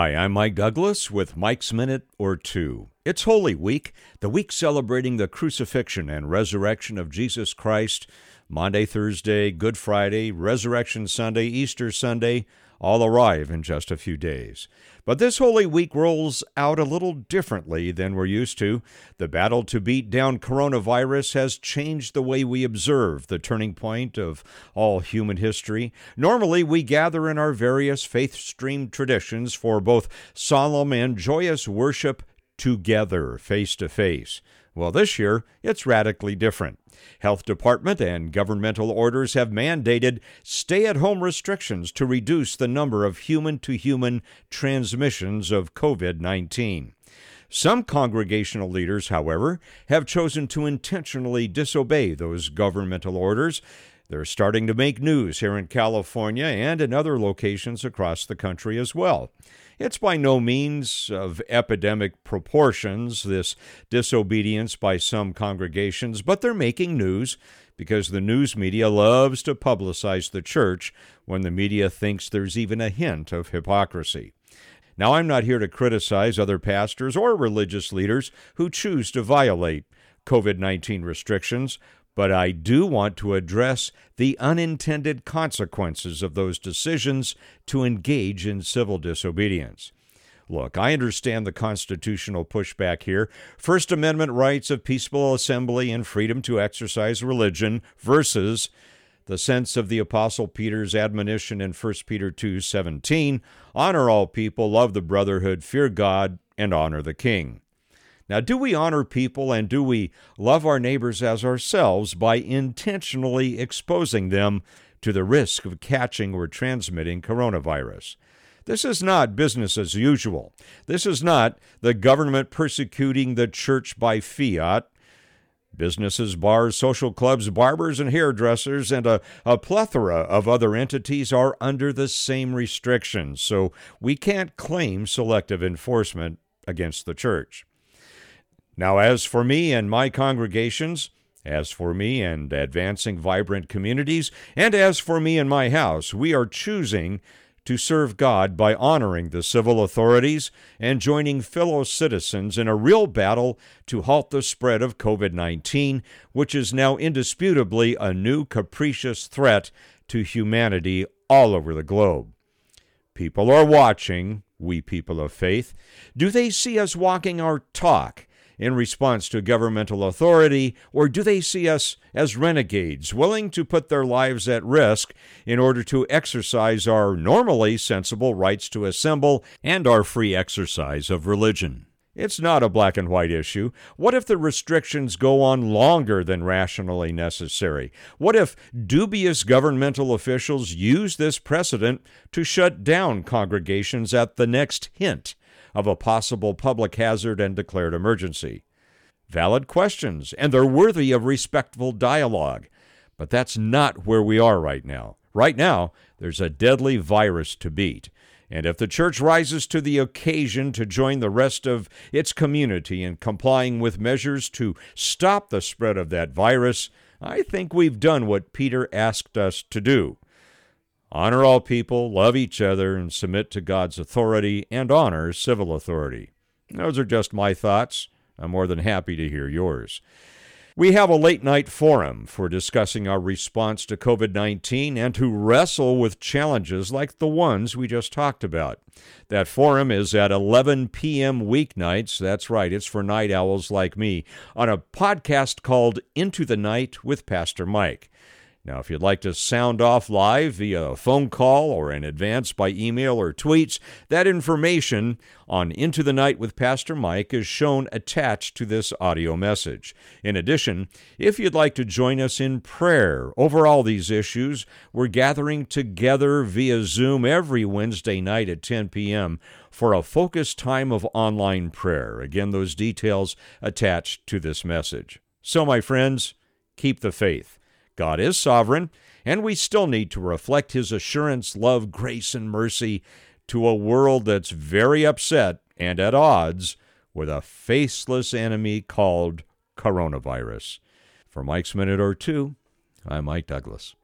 Hi, I'm Mike Douglas with Mike's Minute or Two. It's Holy Week, the week celebrating the crucifixion and resurrection of Jesus Christ. Maundy, Thursday, Good Friday, Resurrection Sunday, Easter Sunday all arrive in just a few days. But this Holy Week rolls out a little differently than we're used to. The battle to beat down coronavirus has changed the way we observe the turning point of all human history. Normally, we gather in our various faith stream traditions for both solemn and joyous worship together, face to face. Well, this year, it's radically different. Health Department and governmental orders have mandated stay at home restrictions to reduce the number of human to human transmissions of COVID 19. Some congregational leaders, however, have chosen to intentionally disobey those governmental orders. They're starting to make news here in California and in other locations across the country as well. It's by no means of epidemic proportions, this disobedience by some congregations, but they're making news because the news media loves to publicize the church when the media thinks there's even a hint of hypocrisy. Now, I'm not here to criticize other pastors or religious leaders who choose to violate COVID 19 restrictions but I do want to address the unintended consequences of those decisions to engage in civil disobedience. Look, I understand the constitutional pushback here. First Amendment rights of peaceful assembly and freedom to exercise religion versus the sense of the apostle Peter's admonition in 1 Peter 2:17, honor all people, love the brotherhood, fear God, and honor the king. Now, do we honor people and do we love our neighbors as ourselves by intentionally exposing them to the risk of catching or transmitting coronavirus? This is not business as usual. This is not the government persecuting the church by fiat. Businesses, bars, social clubs, barbers, and hairdressers, and a, a, plethora of other entities are under the same restrictions, so we can't claim selective enforcement against the church. Now, as for me and my congregations, as for me and advancing vibrant communities, and as for me and my house, we are choosing to serve God by honoring the civil authorities and joining fellow citizens in a real battle to halt the spread of COVID 19, which is now indisputably a new capricious threat to humanity all over the globe. People are watching, we people of faith. Do they see us walking our talk? In response to governmental authority, or do they see us as renegades, willing to put their lives at risk in order to exercise our normally sensible rights to assemble and our free exercise of religion? It's not a black and white issue. What if the restrictions go on longer than rationally necessary? What if dubious governmental officials use this precedent to shut down congregations at the next hint? Of a possible public hazard and declared emergency. Valid questions, and they're worthy of respectful dialogue. But that's not where we are right now. Right now, there's a deadly virus to beat. And if the church rises to the occasion to join the rest of its community in complying with measures to stop the spread of that virus, I think we've done what Peter asked us to do. Honor all people, love each other, and submit to God's authority and honor civil authority. Those are just my thoughts. I'm more than happy to hear yours. We have a late night forum for discussing our response to COVID 19 and to wrestle with challenges like the ones we just talked about. That forum is at 11 p.m. weeknights. That's right, it's for night owls like me, on a podcast called Into the Night with Pastor Mike. Now, if you'd like to sound off live via a phone call or in advance by email or tweets, that information on Into the Night with Pastor Mike is shown attached to this audio message. In addition, if you'd like to join us in prayer over all these issues, we're gathering together via Zoom every Wednesday night at 10 p.m. for a focused time of online prayer. Again, those details attached to this message. So, my friends, keep the faith. God is sovereign, and we still need to reflect His assurance, love, grace, and mercy to a world that's very upset and at odds with a faceless enemy called coronavirus. For Mike's Minute or Two, I'm Mike Douglas.